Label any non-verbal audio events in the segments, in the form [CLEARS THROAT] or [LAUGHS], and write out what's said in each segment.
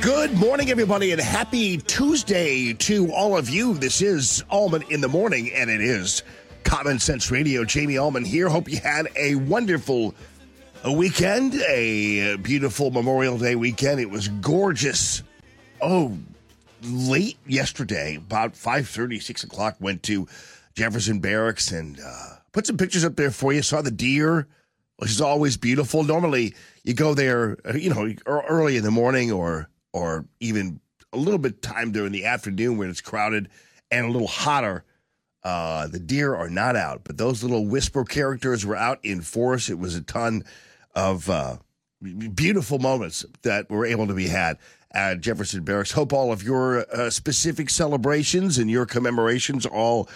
Good morning, everybody, and happy Tuesday to all of you. This is Allman in the Morning, and it is Common Sense Radio. Jamie Allman here. Hope you had a wonderful weekend, a beautiful Memorial Day weekend. It was gorgeous. Oh, late yesterday, about 5.30, 6 o'clock, went to Jefferson Barracks and uh, put some pictures up there for you. Saw the deer, which is always beautiful. Normally, you go there, you know, early in the morning or or even a little bit time during the afternoon when it's crowded and a little hotter. Uh, the deer are not out, but those little whisper characters were out in force. It was a ton of uh, beautiful moments that were able to be had at Jefferson Barracks. Hope all of your uh, specific celebrations and your commemorations all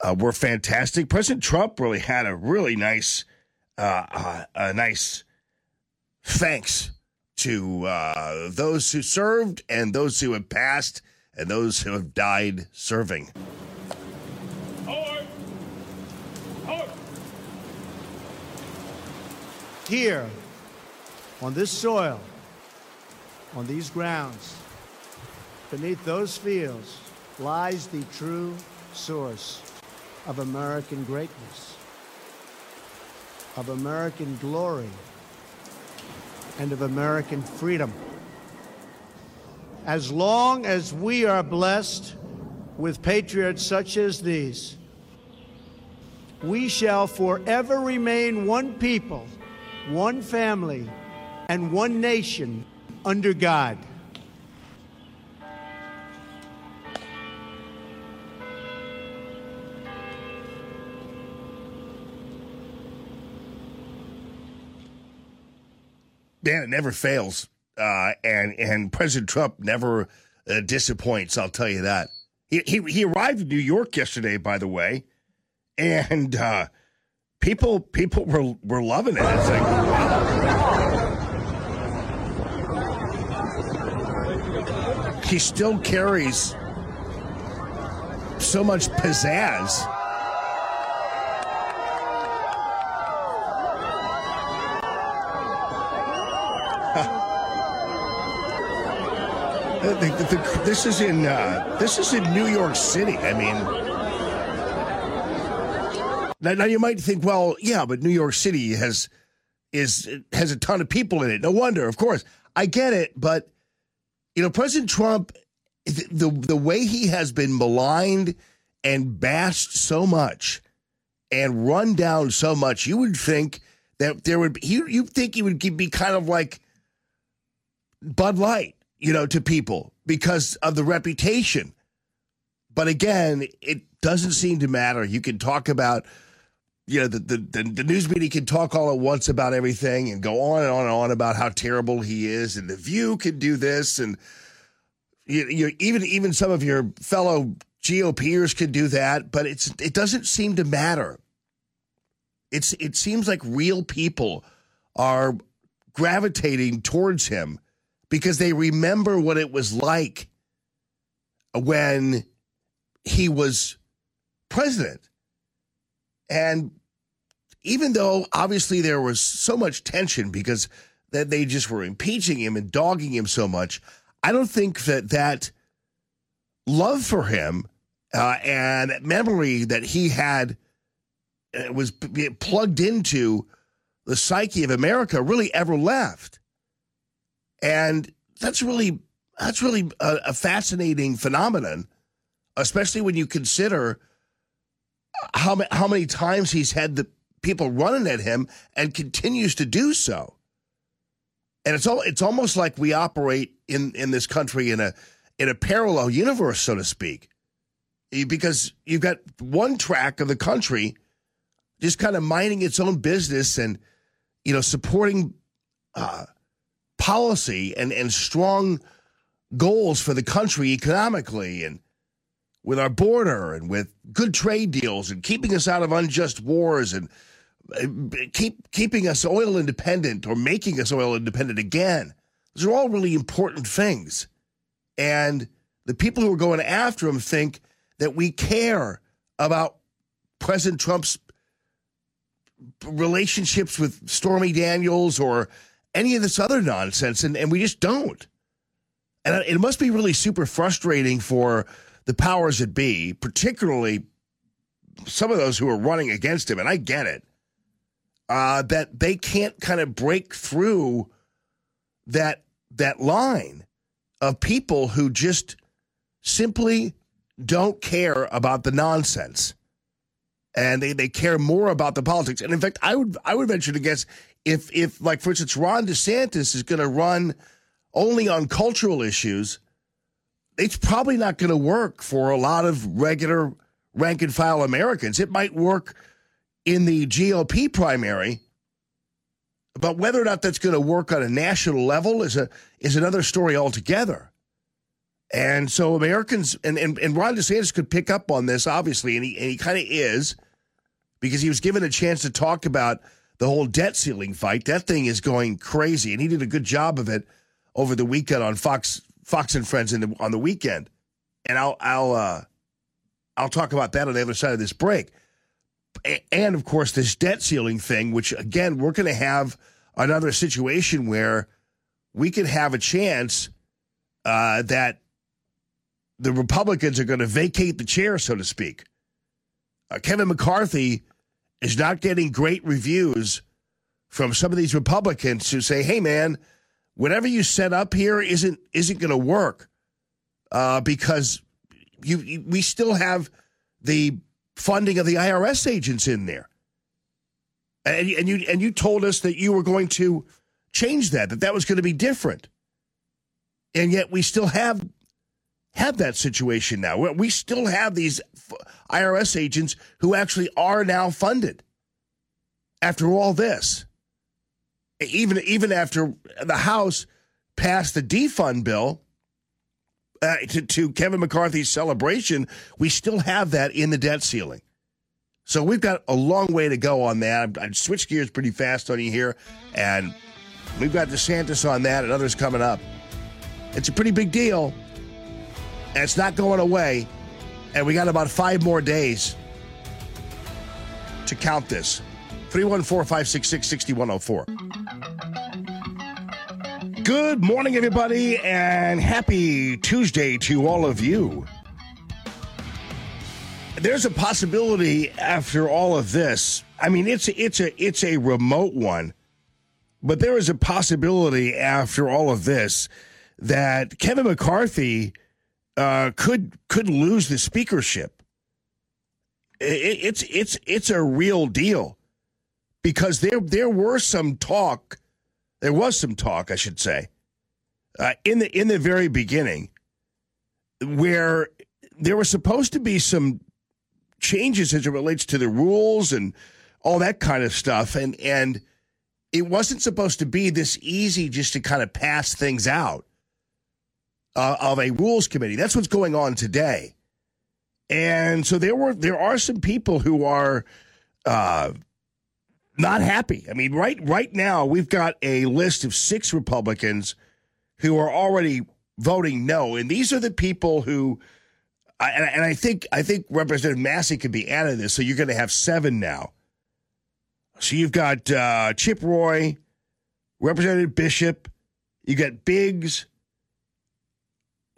uh, were fantastic. President Trump really had a really nice, uh, uh a nice thanks to uh, those who served and those who have passed and those who have died serving. Here, on this soil, on these grounds, beneath those fields, lies the true source of American greatness, of American glory and of American freedom. As long as we are blessed with patriots such as these, we shall forever remain one people, one family, and one nation under God. Man, it never fails. Uh, and and President Trump never uh, disappoints. I'll tell you that. He, he, he arrived in New York yesterday, by the way, and uh, people people were were loving it. It's like, he still carries so much pizzazz The, the, the, this is in uh, this is in New York City. I mean, now, now, you might think, well, yeah, but New York City has is has a ton of people in it. No wonder, of course, I get it. But you know, President Trump, the the way he has been maligned and bashed so much and run down so much, you would think that there would be, you you think he would be kind of like Bud Light you know, to people because of the reputation. But again, it doesn't seem to matter. You can talk about, you know, the, the, the, the, news media can talk all at once about everything and go on and on and on about how terrible he is. And The View can do this. And you, you even, even some of your fellow GOPers could do that. But it's, it doesn't seem to matter. It's, it seems like real people are gravitating towards him because they remember what it was like when he was president. And even though obviously there was so much tension because that they just were impeaching him and dogging him so much, I don't think that that love for him uh, and memory that he had uh, was plugged into the psyche of America really ever left. And that's really that's really a, a fascinating phenomenon, especially when you consider how how many times he's had the people running at him and continues to do so. And it's all it's almost like we operate in in this country in a in a parallel universe, so to speak, because you've got one track of the country just kind of minding its own business and you know supporting uh, policy and, and strong goals for the country economically and with our border and with good trade deals and keeping us out of unjust wars and uh, keep keeping us oil independent or making us oil independent again. Those are all really important things. And the people who are going after him think that we care about President Trump's relationships with Stormy Daniels or any of this other nonsense, and, and we just don't. And it must be really super frustrating for the powers that be, particularly some of those who are running against him, and I get it, uh, that they can't kind of break through that that line of people who just simply don't care about the nonsense. And they, they care more about the politics. And in fact, I would I would venture to guess if if like for instance Ron DeSantis is going to run only on cultural issues, it's probably not going to work for a lot of regular rank and file Americans. It might work in the GOP primary, but whether or not that's going to work on a national level is a is another story altogether. And so Americans and, and, and Ron DeSantis could pick up on this, obviously, and he and he kind of is, because he was given a chance to talk about the whole debt ceiling fight. That thing is going crazy, and he did a good job of it over the weekend on Fox Fox and Friends the, on the weekend. And I'll I'll uh, I'll talk about that on the other side of this break. And of course, this debt ceiling thing, which again, we're going to have another situation where we could have a chance uh, that the Republicans are going to vacate the chair, so to speak. Uh, Kevin McCarthy is not getting great reviews from some of these Republicans who say, "Hey, man, whatever you set up here isn't isn't going to work uh, because you, we still have the funding of the IRS agents in there, and, and you and you told us that you were going to change that, that that was going to be different, and yet we still have have that situation now. We still have these IRS agents who actually are now funded after all this. Even even after the House passed the defund bill, uh, to, to Kevin McCarthy's celebration, we still have that in the debt ceiling. So we've got a long way to go on that. I switched gears pretty fast on you here, and we've got DeSantis on that and others coming up. It's a pretty big deal, and it's not going away. And we got about five more days to count this. 314 566 6104. Good morning, everybody, and happy Tuesday to all of you. There's a possibility after all of this. I mean, it's it's a it's a remote one, but there is a possibility after all of this that Kevin McCarthy uh, could could lose the speakership. It, it's it's it's a real deal. Because there there were some talk there was some talk, I should say, uh, in the in the very beginning, where there was supposed to be some changes as it relates to the rules and all that kind of stuff, and and it wasn't supposed to be this easy just to kind of pass things out uh, of a rules committee. That's what's going on today, and so there were there are some people who are. Uh, not happy. I mean, right right now we've got a list of six Republicans who are already voting no, and these are the people who. And, and I think I think Representative Massey could be added to this, so you're going to have seven now. So you've got uh, Chip Roy, Representative Bishop, you got Biggs,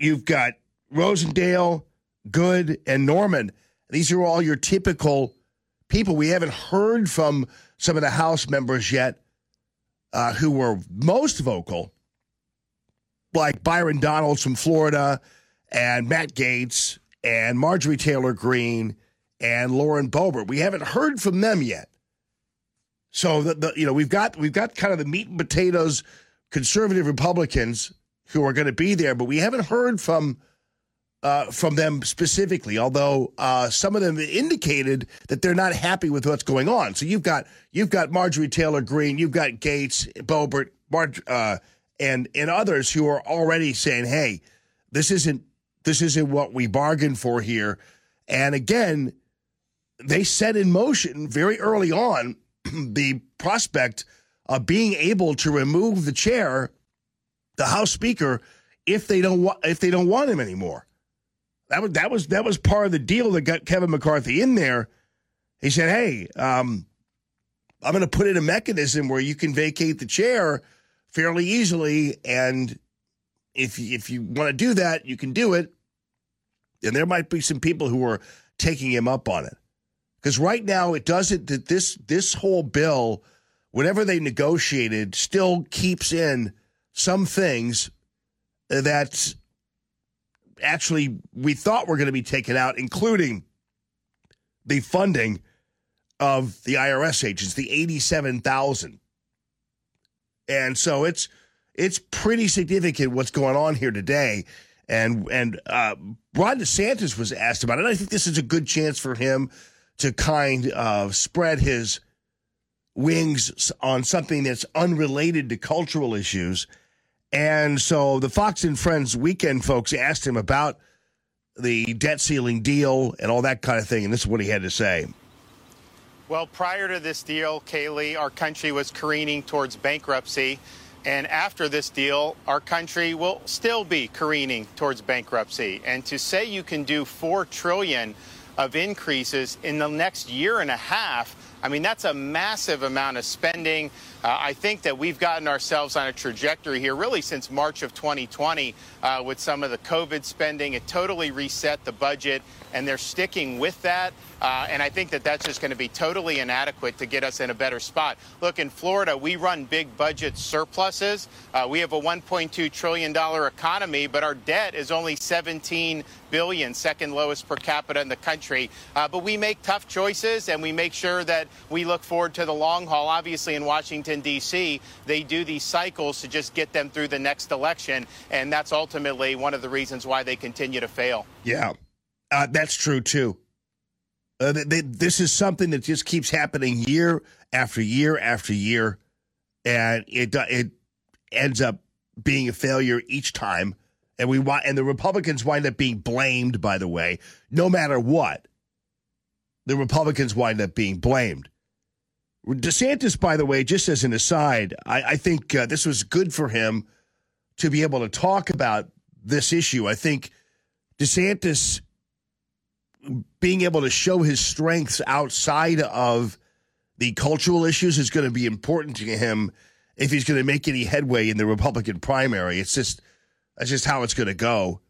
you've got Rosendale, Good, and Norman. These are all your typical people. We haven't heard from some of the House members yet uh, who were most vocal, like Byron Donalds from Florida and Matt Gaetz and Marjorie Taylor Greene and Lauren Boebert. We haven't heard from them yet. So the, the you know we've got we've got kind of the meat and potatoes conservative Republicans who are going to be there, but we haven't heard from uh, from them specifically, although uh, some of them indicated that they're not happy with what's going on. So you've got you've got Marjorie Taylor Greene, you've got Gaetz, Boebert, Marge, uh, and and others who are already saying, "Hey, this isn't this isn't what we bargained for here." And again, they set in motion very early on [CLEARS THROAT] the prospect of being able to remove the chair, the House Speaker, if they don't wa- if they don't want him anymore. That was that was that was part of the deal that got Kevin McCarthy in there. He said, "Hey, um, I'm going to put in a mechanism where you can vacate the chair fairly easily. And if if you want to do that, you can do it. And there might be some people who are taking him up on it. Because right now it doesn't that this this whole bill, whatever they negotiated, still keeps in some things that actually we thought were going to be taken out, including the funding of the IRS agents, the 87,000. And so it's it's pretty significant what's going on here today. And and uh, Ron DeSantis was asked about it. I think this is a good chance for him to kind of spread his wings on something that's unrelated to cultural issues. And so the Fox and Friends weekend folks asked him about the debt ceiling deal and all that kind of thing. And this is what he had to say. Well, prior to this deal, Kaylee, our country was careening towards bankruptcy. And after this deal, our country will still be careening towards bankruptcy. And to say you can do four trillion of increases in the next year and a half, I mean, that's a massive amount of spending. Uh, I think that we've gotten ourselves on a trajectory here really since March of 2020 uh, with some of the COVID spending. It totally reset the budget, and they're sticking with that. Uh, and I think that that's just going to be totally inadequate to get us in a better spot. Look, in Florida, we run big budget surpluses. Uh, we have a $1.2 trillion economy, but our debt is only 17 billion, second lowest per capita in the country. Uh, but we make tough choices, and we make sure that we look forward to the long haul. Obviously, in Washington, D.C., they do these cycles to just get them through the next election, and that's ultimately one of the reasons why they continue to fail. Yeah, uh, that's true too. Uh, they, they, this is something that just keeps happening year after year after year, and it it ends up being a failure each time. And we and the Republicans wind up being blamed. By the way, no matter what, the Republicans wind up being blamed. DeSantis, by the way, just as an aside, I, I think uh, this was good for him to be able to talk about this issue. I think DeSantis being able to show his strengths outside of the cultural issues is going to be important to him if he's going to make any headway in the Republican primary. It's just that's just how it's going to go,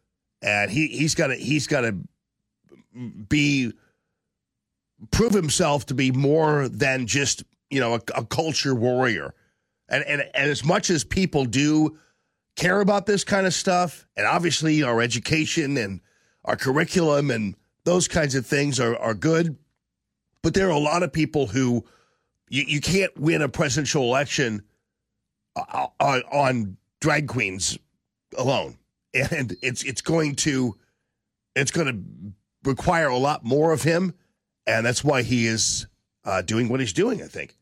and he he's got to he's got to be prove himself to be more than just you know a, a culture warrior, and, and and as much as people do care about this kind of stuff, and obviously our education and our curriculum and those kinds of things are, are good. But there are a lot of people who you, you can't win a presidential election on, uh, uh, on drag queens alone. And it's it's going to it's going to require a lot more of him, and that's why he is uh, doing what he's doing. I think.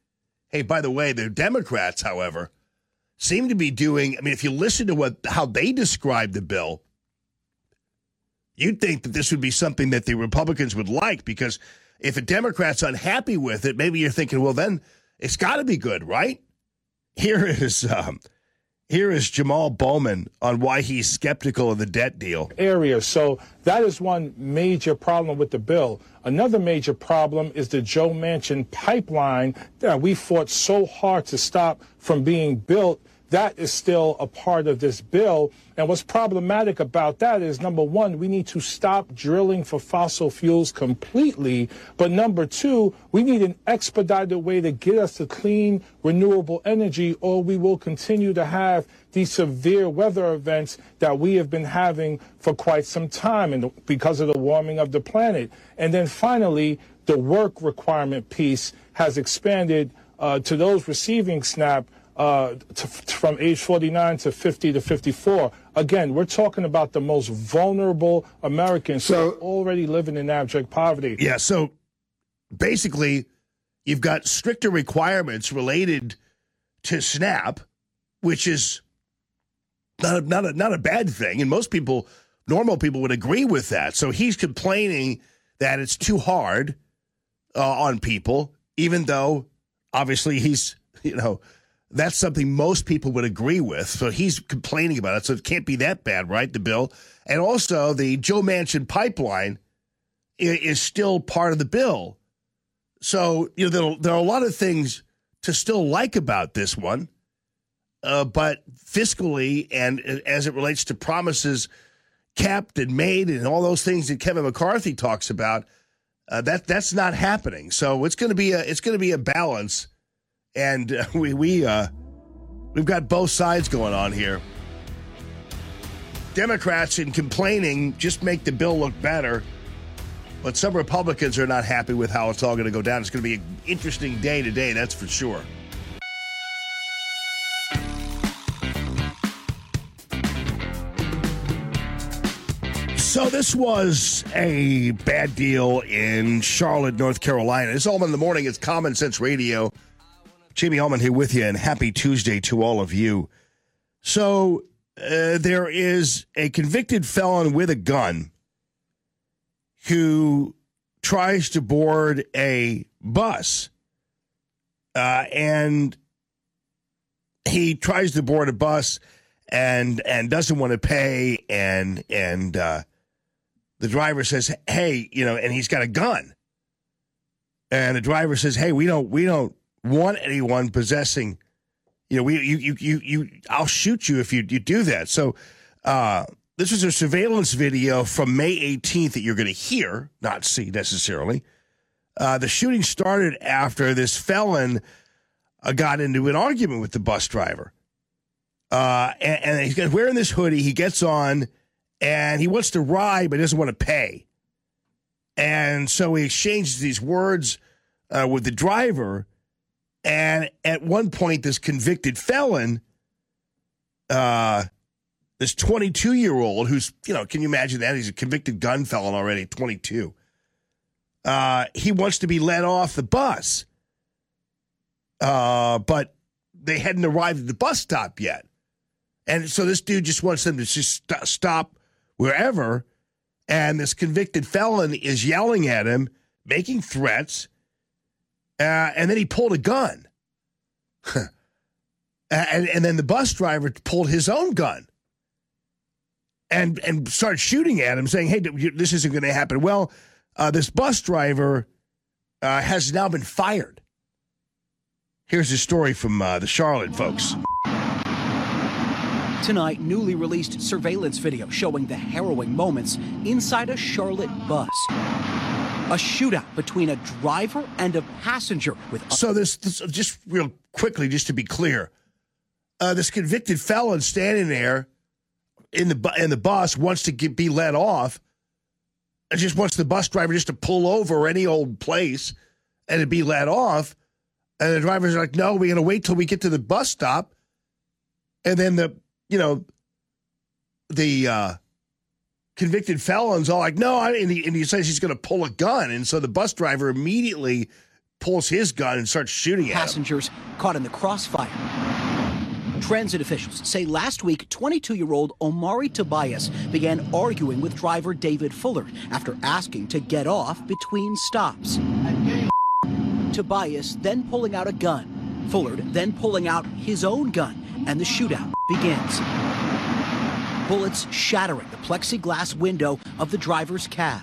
Hey, by the way, the Democrats, however, seem to be doing. I mean, if you listen to what how they describe the bill, you'd think that this would be something that the Republicans would like because if a Democrat's unhappy with it, maybe you're thinking, well, then it's got to be good, right? Here is um, here is Jamal Bowman on why he's skeptical of the debt deal. Area. So that is one major problem with the bill. Another major problem is the Joe Manchin pipeline that we fought so hard to stop from being built that is still a part of this bill. And what's problematic about that is number one, we need to stop drilling for fossil fuels completely. But number two, we need an expedited way to get us to clean, renewable energy, or we will continue to have these severe weather events that we have been having for quite some time and because of the warming of the planet. And then finally, the work requirement piece has expanded uh, to those receiving SNAP uh, to, from age 49 to 50 to 54. Again, we're talking about the most vulnerable Americans so, already living in abject poverty. Yeah, so basically, you've got stricter requirements related to SNAP, which is not a, not a, not a bad thing. And most people, normal people, would agree with that. So he's complaining that it's too hard uh, on people, even though obviously he's, you know, that's something most people would agree with. So he's complaining about it. So it can't be that bad, right? The bill. And also, the Joe Manchin pipeline is still part of the bill. So, you know, there, are a lot of things to still like about this one. uh, but fiscally and as it relates to promises kept and made and all those things that Kevin McCarthy talks about, uh, that that's not happening. So it's going to be a it's going to be a balance, and uh, [LAUGHS] we we uh, we've got both sides going on here. Democrats in complaining just make the bill look better. But some Republicans are not happy with how it's all going to go down. It's going to be an interesting day today, that's for sure. So this was a bad deal in Charlotte, North Carolina. It's all in the morning. It's Common Sense Radio. Jamie Allman here with you, and happy Tuesday to all of you. So uh, there is a convicted felon with a gun who tries to board a bus uh, and he tries to board a bus and and doesn't want to pay and and uh, the driver says hey you know and he's got a gun and the driver says hey we don't we don't want anyone possessing you know we you you you, you I'll shoot you if you you do that so uh this is a surveillance video from May 18th that you're going to hear, not see necessarily. Uh, the shooting started after this felon uh, got into an argument with the bus driver. Uh, and, and, he's wearing this hoodie. He gets on and he wants to ride, but doesn't want to pay. And so he exchanges these words uh, with the driver. And at one point, this convicted felon uh, this 22 year old who's, you know, can you imagine that? He's a convicted gun felon already, 22. Uh, he wants to be let off the bus. Uh, but they hadn't arrived at the bus stop yet. And so this dude just wants them to just st- stop wherever. And this convicted felon is yelling at him, making threats. Uh, and then he pulled a gun. [LAUGHS] and, and then the bus driver pulled his own gun and and start shooting at him, saying, "Hey, this isn't going to happen." Well, uh, this bus driver uh, has now been fired. Here's a story from uh, the Charlotte folks. Tonight, newly released surveillance video showing the harrowing moments inside a Charlotte bus. A shootout between a driver and a passenger with. So this, this just real quickly, just to be clear, uh, this convicted felon standing there in the in the bus wants to get, be let off, and just wants the bus driver just to pull over any old place and to be let off. And the driver's are like, "No, we're gonna wait till we get to the bus stop." And then the you know the uh, convicted felon's all like, "No," and he, and he says he's gonna pull a gun, and so the bus driver immediately pulls his gun and starts shooting at passengers caught in the crossfire. Transit officials say last week, 22 year old Omari Tobias began arguing with driver David Fuller after asking to get off between stops. Tobias then pulling out a gun, Fuller then pulling out his own gun, and the shootout begins. Bullets shattering the plexiglass window of the driver's cab.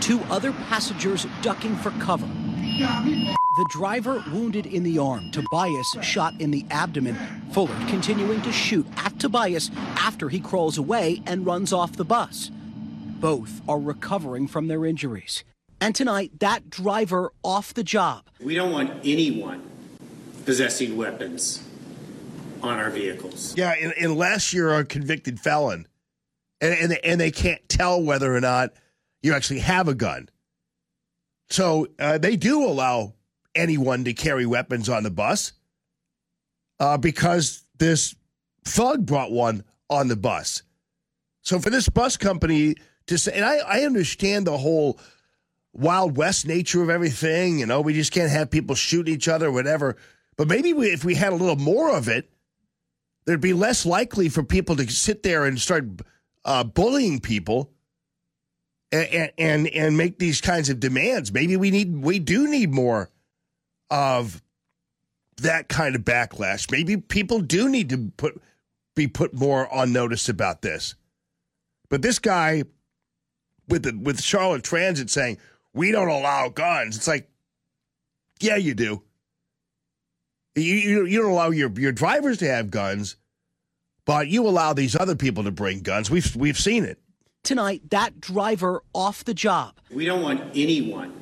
Two other passengers ducking for cover. The driver wounded in the arm, Tobias shot in the abdomen. Fuller continuing to shoot at Tobias after he crawls away and runs off the bus. Both are recovering from their injuries. And tonight, that driver off the job. We don't want anyone possessing weapons on our vehicles. Yeah, unless you're a convicted felon, and and they, and they can't tell whether or not you actually have a gun. So uh, they do allow anyone to carry weapons on the bus uh, because this thug brought one on the bus. So for this bus company to say, and I, I understand the whole Wild West nature of everything, you know, we just can't have people shoot each other, whatever. But maybe we, if we had a little more of it, there'd be less likely for people to sit there and start uh, bullying people and, and and make these kinds of demands. Maybe we need we do need more of that kind of backlash. Maybe people do need to put be put more on notice about this. But this guy with the with Charlotte Transit saying we don't allow guns, it's like, yeah, you do. You, you, you don't allow your, your drivers to have guns, but you allow these other people to bring guns. We've, we've seen it. Tonight, that driver off the job. We don't want anyone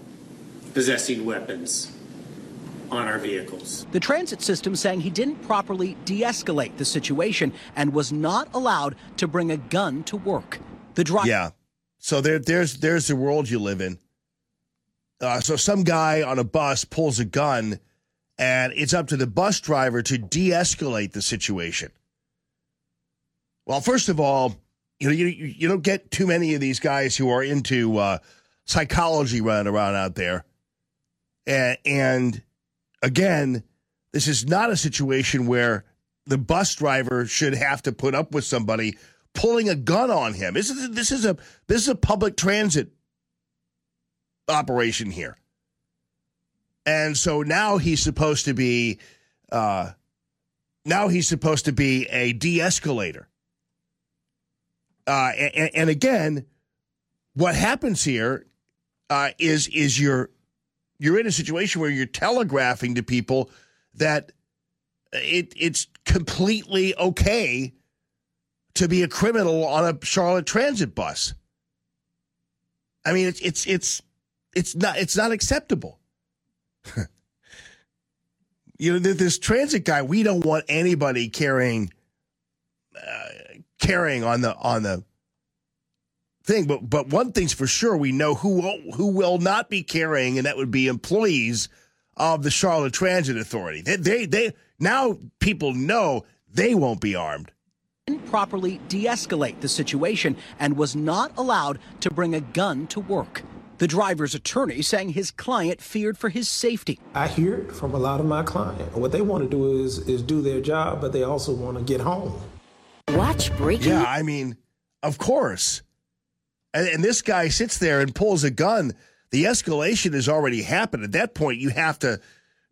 possessing weapons on our vehicles. The transit system saying he didn't properly de escalate the situation and was not allowed to bring a gun to work. The driver. Yeah. So there, there's, there's the world you live in. Uh, so some guy on a bus pulls a gun, and it's up to the bus driver to de escalate the situation. Well, first of all, you know, you, you don't get too many of these guys who are into uh, psychology running around out there. And, and again, this is not a situation where the bus driver should have to put up with somebody pulling a gun on him. This is this is a this is a public transit operation here, and so now he's supposed to be uh, now he's supposed to be a de-escalator. Uh, and, and again, what happens here uh, is is you're you're in a situation where you're telegraphing to people that it it's completely okay to be a criminal on a Charlotte Transit bus. I mean, it's it's it's it's not it's not acceptable. [LAUGHS] you know, this transit guy, we don't want anybody carrying uh, carrying on the on the thing. But but one thing's for sure, we know who will, who will not be carrying, and that would be employees of the Charlotte Transit Authority. They they, they now people know they won't be armed. Properly de-escalate the situation and was not allowed to bring a gun to work. The driver's attorney saying his client feared for his safety. I hear it from a lot of my clients. What they want to do is is do their job, but they also want to get home. Watch breaking. Yeah, I mean, of course. And, and this guy sits there and pulls a gun. The escalation has already happened. At that point, you have to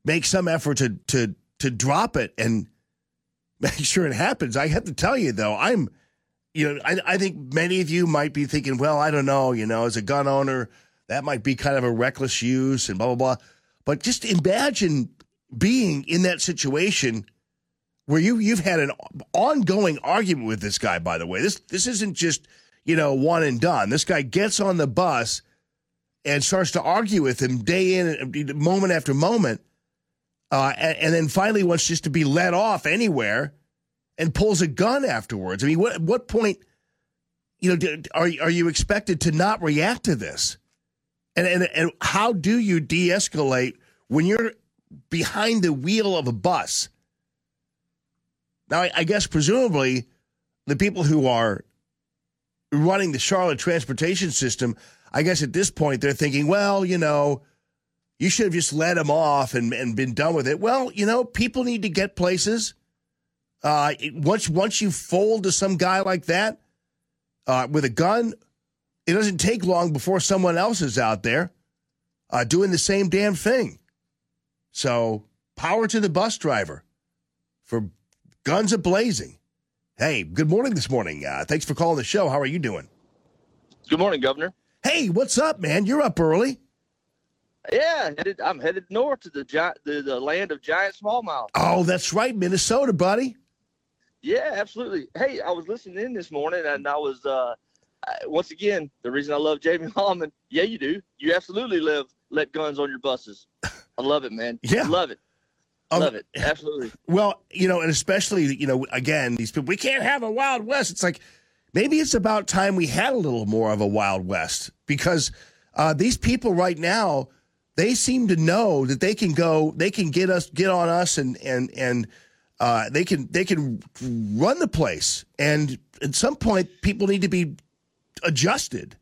make some effort to to to drop it and [LAUGHS] make sure it happens. I have to tell you though, I'm, you know, I, I think many of you might be thinking, well, I don't know, you know, as a gun owner, that might be kind of a reckless use and blah blah blah. But just imagine being in that situation where you you've had an ongoing argument with this guy. By the way, this this isn't just you know one and done. This guy gets on the bus and starts to argue with him day in, moment after moment, uh, and, and, then finally wants just to be let off anywhere, and pulls a gun afterwards. I mean, what what point, you know, are are you expected to not react to this? And and and how do you de-escalate when you're behind the wheel of a bus? Now, I, I guess presumably the people who are running the Charlotte transportation system, I guess at this point they're thinking, well, you know, you should have just let him off and, and been done with it. Well, you know, people need to get places. Uh, once once you fold to some guy like that uh, with a gun, it doesn't take long before someone else is out there uh, doing the same damn thing. So, power to the bus driver for guns a blazing. Hey, good morning this morning. Uh, thanks for calling the show. How are you doing? Good morning, Governor. Hey, what's up, man? You're up early. Yeah, headed, I'm headed north to the, the the land of giant smallmouth. Oh, that's right, Minnesota, buddy. Yeah, absolutely. Hey, I was listening in this morning, and I was uh, once again the reason I love Jamie [LAUGHS] Allman. Yeah, you do. You absolutely live let guns on your buses. I love it, man. [LAUGHS] Yeah, love it. Um, love it. Absolutely. Well, you know, and especially you know, again, these people we can't have a Wild West. It's like maybe it's about time we had a little more of a Wild West because uh, these people right now they seem to know that they can go, they can get us, get on us, and and and uh, they can they can run the place. And at some point, people need to be adjusted.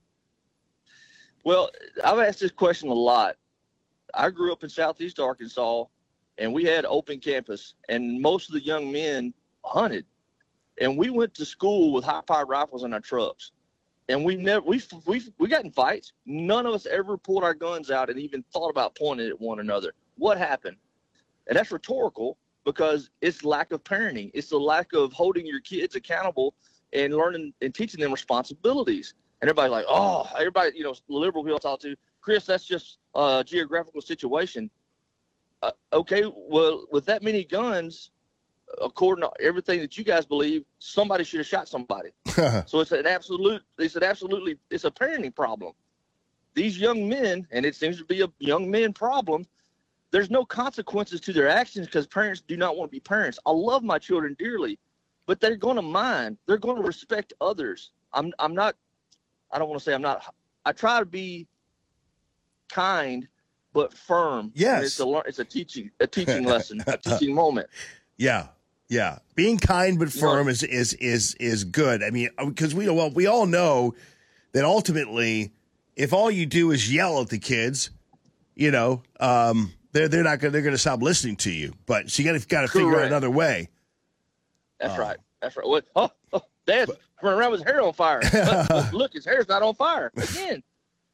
Well, I've asked this question a lot. I grew up in Southeast Arkansas, and we had open campus, and most of the young men hunted, and we went to school with high powered rifles in our trucks and we never we we we got in fights. None of us ever pulled our guns out and even thought about pointing at one another. What happened? And that's rhetorical because it's lack of parenting. It's the lack of holding your kids accountable and learning and teaching them responsibilities. And everybody's like, oh, everybody, you know, the liberal people talk to Chris. That's just a geographical situation. uh, okay, well, with that many guns, according to everything that you guys believe, somebody should have shot somebody. [LAUGHS] so it's an absolute, it's an absolutely, it's a parenting problem. These young men, and it seems to be a young men problem. There's no consequences to their actions because parents do not want to be parents. I love my children dearly, but they're going to mind. They're going to respect others. I'm, I'm not. I don't want to say I'm not. I try to be kind, but firm. Yes. it's a it's a teaching a teaching [LAUGHS] lesson, a teaching moment. Yeah, yeah. Being kind but firm is is is is good. I mean, because we know well we all know that ultimately, if all you do is yell at the kids, you know, um, they're they're not gonna they're gonna stop listening to you. But so you got to got to figure out another way. That's right. That's right. What? Oh, oh Dad's running around with his hair on fire. [LAUGHS] Look, look, his hair's not on fire again.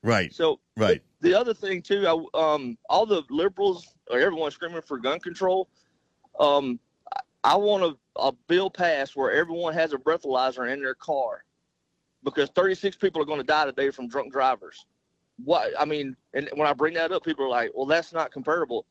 Right. So Right. the other thing too, I, um, all the liberals or everyone screaming for gun control. Um, I, I want a, a bill passed where everyone has a breathalyzer in their car, because 36 people are going to die today from drunk drivers. What I mean, and when I bring that up, people are like, "Well, that's not comparable."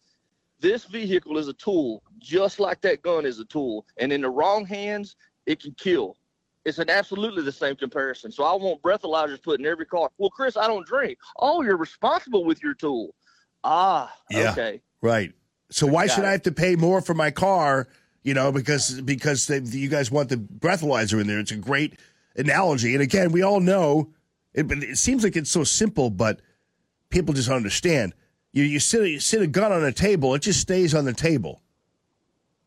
This vehicle is a tool, just like that gun is a tool, and in the wrong hands, it can kill. It's an absolutely the same comparison. So I want breathalyzers put in every car. Well, Chris, I don't drink. Oh, you're responsible with your tool. Ah, Yeah. okay. Right. So why should it. I have to pay more for my car? You know, because because they, you guys want the breathalyzer in there. It's a great analogy. And again, we all know it. It seems like it's so simple, but people just don't understand. You you sit you sit a gun on a table. It just stays on the table.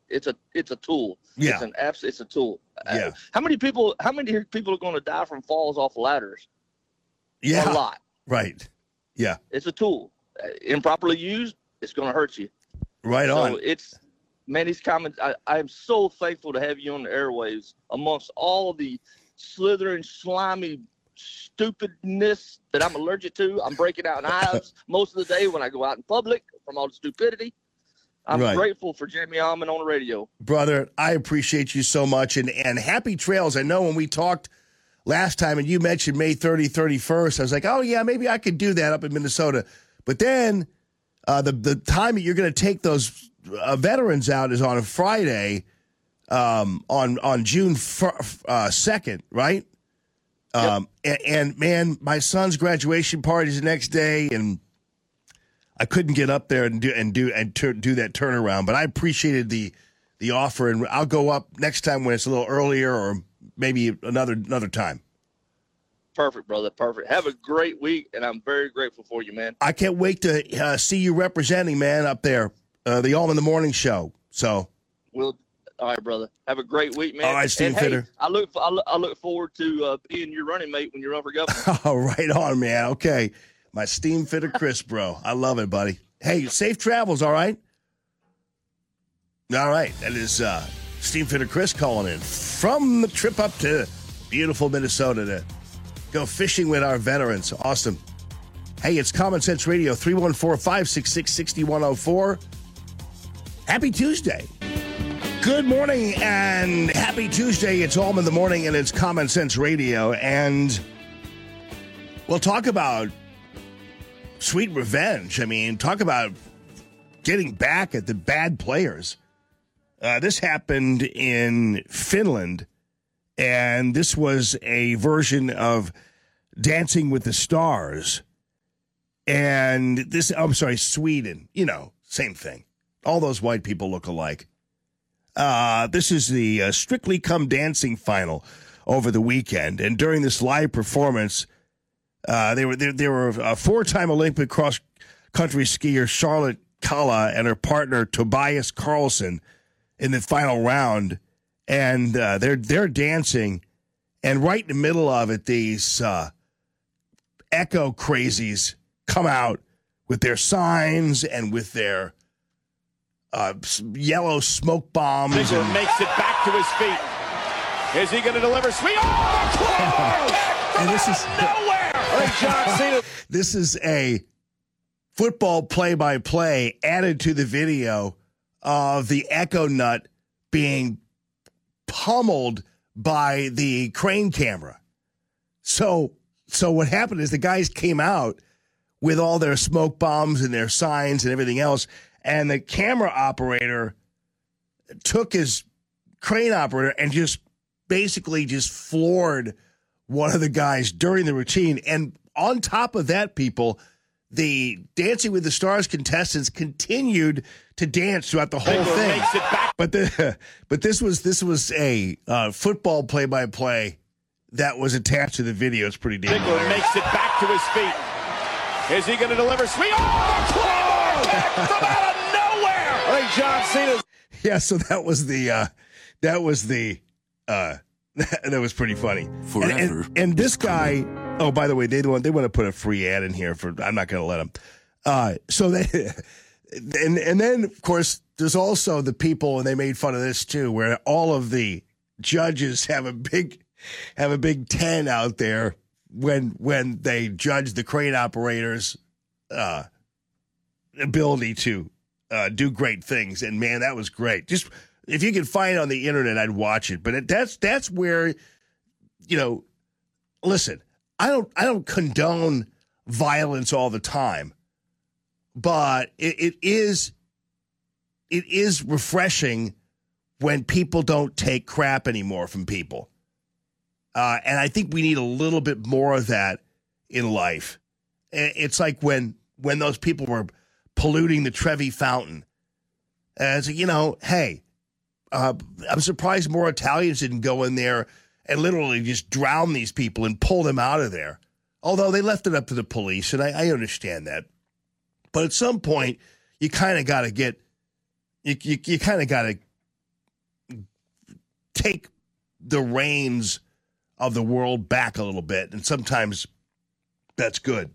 It's a it's a tool. Yeah. It's an abs- It's a tool. Yeah. How many people? How many people are going to die from falls off ladders? Yeah. A lot. Right. Yeah. It's a tool. Uh, improperly used, it's going to hurt you. Right so on. it's man, these comments. I, I am so thankful to have you on the airwaves amongst all the slithering, slimy stupidness that I'm allergic to. I'm breaking out in hives [LAUGHS] most of the day when I go out in public from all the stupidity. I'm Right. grateful for Jamie Allman on the radio. brother. I appreciate you so much, and and happy trails. I know when we talked last time, and you mentioned May 30, 31st, I was like, oh yeah, maybe I could do that up in Minnesota. But then uh, the the time that you're going to take those uh, veterans out is on a Friday, um, on on June uh, second, right? Um, and, and man, my son's graduation party is the next day, and I couldn't get up there and do and do and tur do that turnaround. But I appreciated the the offer, and I'll go up next time when it's a little earlier, or maybe another another time. Perfect, brother. Perfect. Have a great week, and I'm very grateful for you, man. I can't wait to uh, see you representing, man, up there, uh, the Allman in the Morning show. So, We'll. All right, brother. Have a great week, man. All right, Steve and, hey, Fitter. I look. I look, I look forward to uh, being your running mate when you run for governor. [LAUGHS] oh, right on, man. Okay, my steam fitter, Chris, bro. I love it, buddy. Hey, safe travels. All right. All right, that is uh, steam fitter Chris calling in from the trip up to beautiful Minnesota to go fishing with our veterans. Awesome. Hey, it's Common Sense Radio, 314 566 6104. Happy Tuesday. Good morning and happy Tuesday. It's Allman in the Morning and it's Common Sense Radio. And we'll talk about sweet revenge. I mean, talk about getting back at the bad players. Uh, this happened in Finland, and this was a version of Dancing with the Stars. And this, I'm sorry, Sweden, you know, same thing. All those white people look alike. Uh, this is the uh, Strictly Come Dancing final over the weekend, and during this live performance, uh, they were there. There were a four-time Olympic cross-country skier Charlotte Kalla and her partner Tobias Karlsson in the final round, and uh, they're they're dancing, and right in the middle of it, these uh, echo crazies come out with their signs and with their uh, yellow smoke bombs. Ziggler and- makes it back to his feet. Is he going [LAUGHS] to deliver? Sweet. Oh, and this is nowhere. [LAUGHS] Hey, John Cena. this is a football play-by-play added to the video of the Echo Nut being pummeled by the crane camera. So, so what happened is the guys came out with all their smoke bombs and their signs and everything else, and the camera operator took his crane operator and just basically just floored one of the guys during the routine. And on top of that, people, the Dancing with the Stars contestants continued to dance throughout the whole thing. makes it back. But the but this was this was a uh, football play by play that was attached to the video. It's pretty damn. Ziggler makes it back to his feet. Is he going to deliver? Sweet. Oh, the Claymore kick from out of nowhere. I think John Cena's Yeah, so that was the uh that was the uh [LAUGHS] that was pretty funny. And- And, Forever and, this guy, oh by the way, they want they want to put a free ad in here for I'm not going to let them. Uh so they [LAUGHS] and and then of course there's also the people and they made fun of this too where all of the judges have a big have a big 10 out there when when they judge the crane operators uh ability to uh, do great things. And man, that was great. Just if you could find it on the internet, I'd watch it. But it, that's that's where, you know, listen, I don't I don't condone violence all the time, but it, it is it is refreshing when people don't take crap anymore from people. Uh, and I think we need a little bit more of that in life. It's like when when those people were polluting the Trevi Fountain. As you know, hey, uh, I'm surprised more Italians didn't go in there and literally just drown these people and pull them out of there. Although they left it up to the police, and I, I understand that. But at some point, you kind of got to get, you, you, you kind of got to take the reins of the world back a little bit. And sometimes that's good.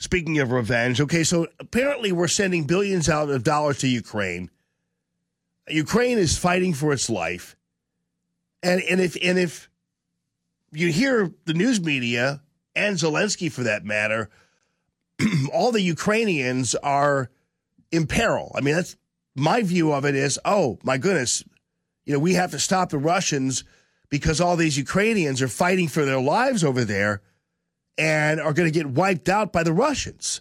Speaking of revenge, okay, so apparently we're sending billions out of dollars to Ukraine. Ukraine is fighting for its life. And and if and if you hear the news media and Zelensky for that matter, [CLEARS THROAT] all the Ukrainians are in peril. I mean, that's my view of it is, oh my goodness, you know, we have to stop the Russians because all these Ukrainians are fighting for their lives over there and are going to get wiped out by the Russians.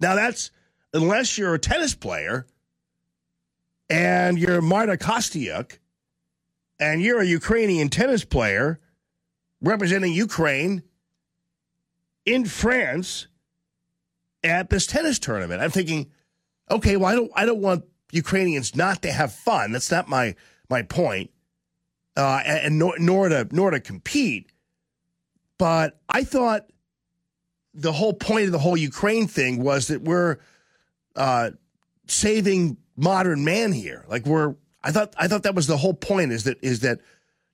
Now, that's unless you're a tennis player and you're Marta Kostyuk and you're a Ukrainian tennis player representing Ukraine in France at this tennis tournament. I'm thinking, okay, well, I don't, I don't want Ukrainians not to have fun. That's not my my point, uh, and, nor, nor to nor to compete. But I thought the whole point of the whole Ukraine thing was that we're uh, saving modern man here. Like we're, I thought, I thought that was the whole point. Is that is that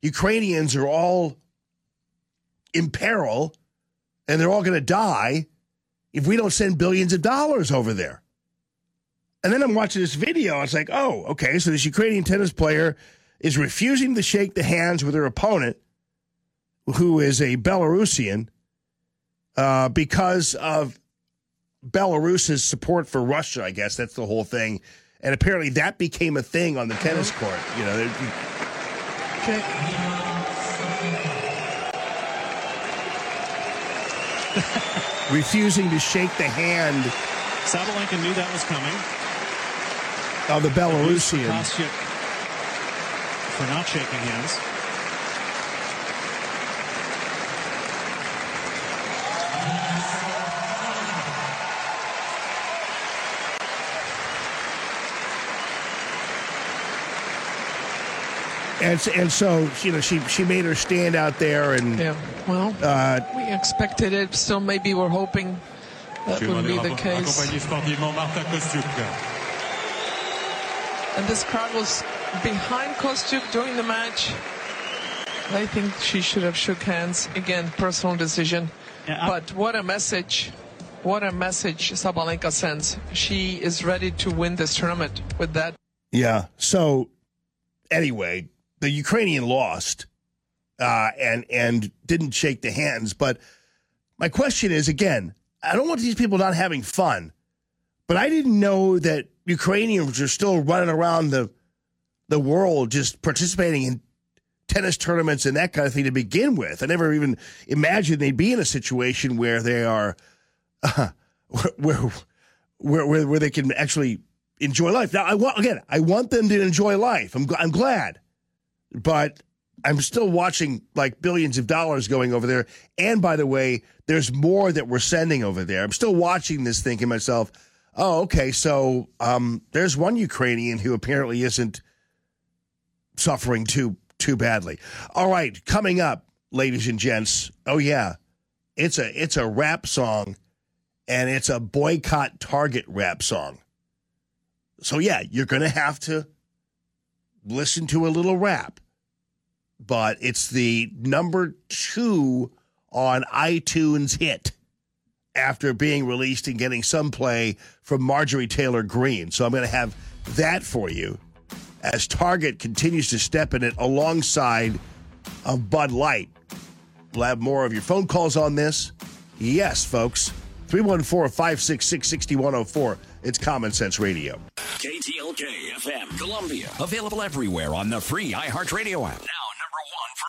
Ukrainians are all in peril, and they're all going to die if we don't send billions of dollars over there. And then I'm watching this video. It's like, oh, okay. So this Ukrainian tennis player is refusing to shake the hands with her opponent, who is a Belarusian, uh, because of Belarus's support for Russia. I guess that's the whole thing. And apparently that became a thing on the tennis court. You know, there- [LAUGHS] refusing to shake the hand Sabalenka knew that was coming. of the Belarusian. For not shaking hands. And and so you know she she made her stand out there and Yeah, well, uh, we expected it. Still, maybe we're hoping that would be the case. sportivement Marta Kostyuk. And this crowd was behind Kostyuk during the match. I think she should have shook hands. Again, personal decision. But what a message. What a message Sabalenka sends. She is ready to win this tournament with that. Yeah. So anyway, the Ukrainian lost uh, and and didn't shake the hands. But my question is again, I don't want these people not having fun, but I didn't know that Ukrainians are still running around the the world just participating in tennis tournaments and that kind of thing to begin with. I never even imagined they'd be in a situation where they are uh, [LAUGHS] where where, where where they can actually enjoy life. Now, I want again, I want them to enjoy life. I'm I'm glad, but I'm still watching like billions of dollars going over there. And by the way, there's more that we're sending over there. I'm still watching this, thinking myself, oh, okay, so um, there's one Ukrainian who apparently isn't suffering too too badly. All right, coming up, ladies and gents. Oh yeah, it's a it's a rap song, and it's a boycott Target rap song. So yeah, you're gonna have to listen to a little rap, but it's the number two on iTunes hit after being released and getting some play from Marjorie Taylor Greene. So I'm going to have that for you as Target continues to step in it alongside of Bud Light. We'll have more of your phone calls on this. Yes, folks. 314 566 6104. It's Common Sense Radio. KTLK FM, Columbia. Available everywhere on the free iHeartRadio app.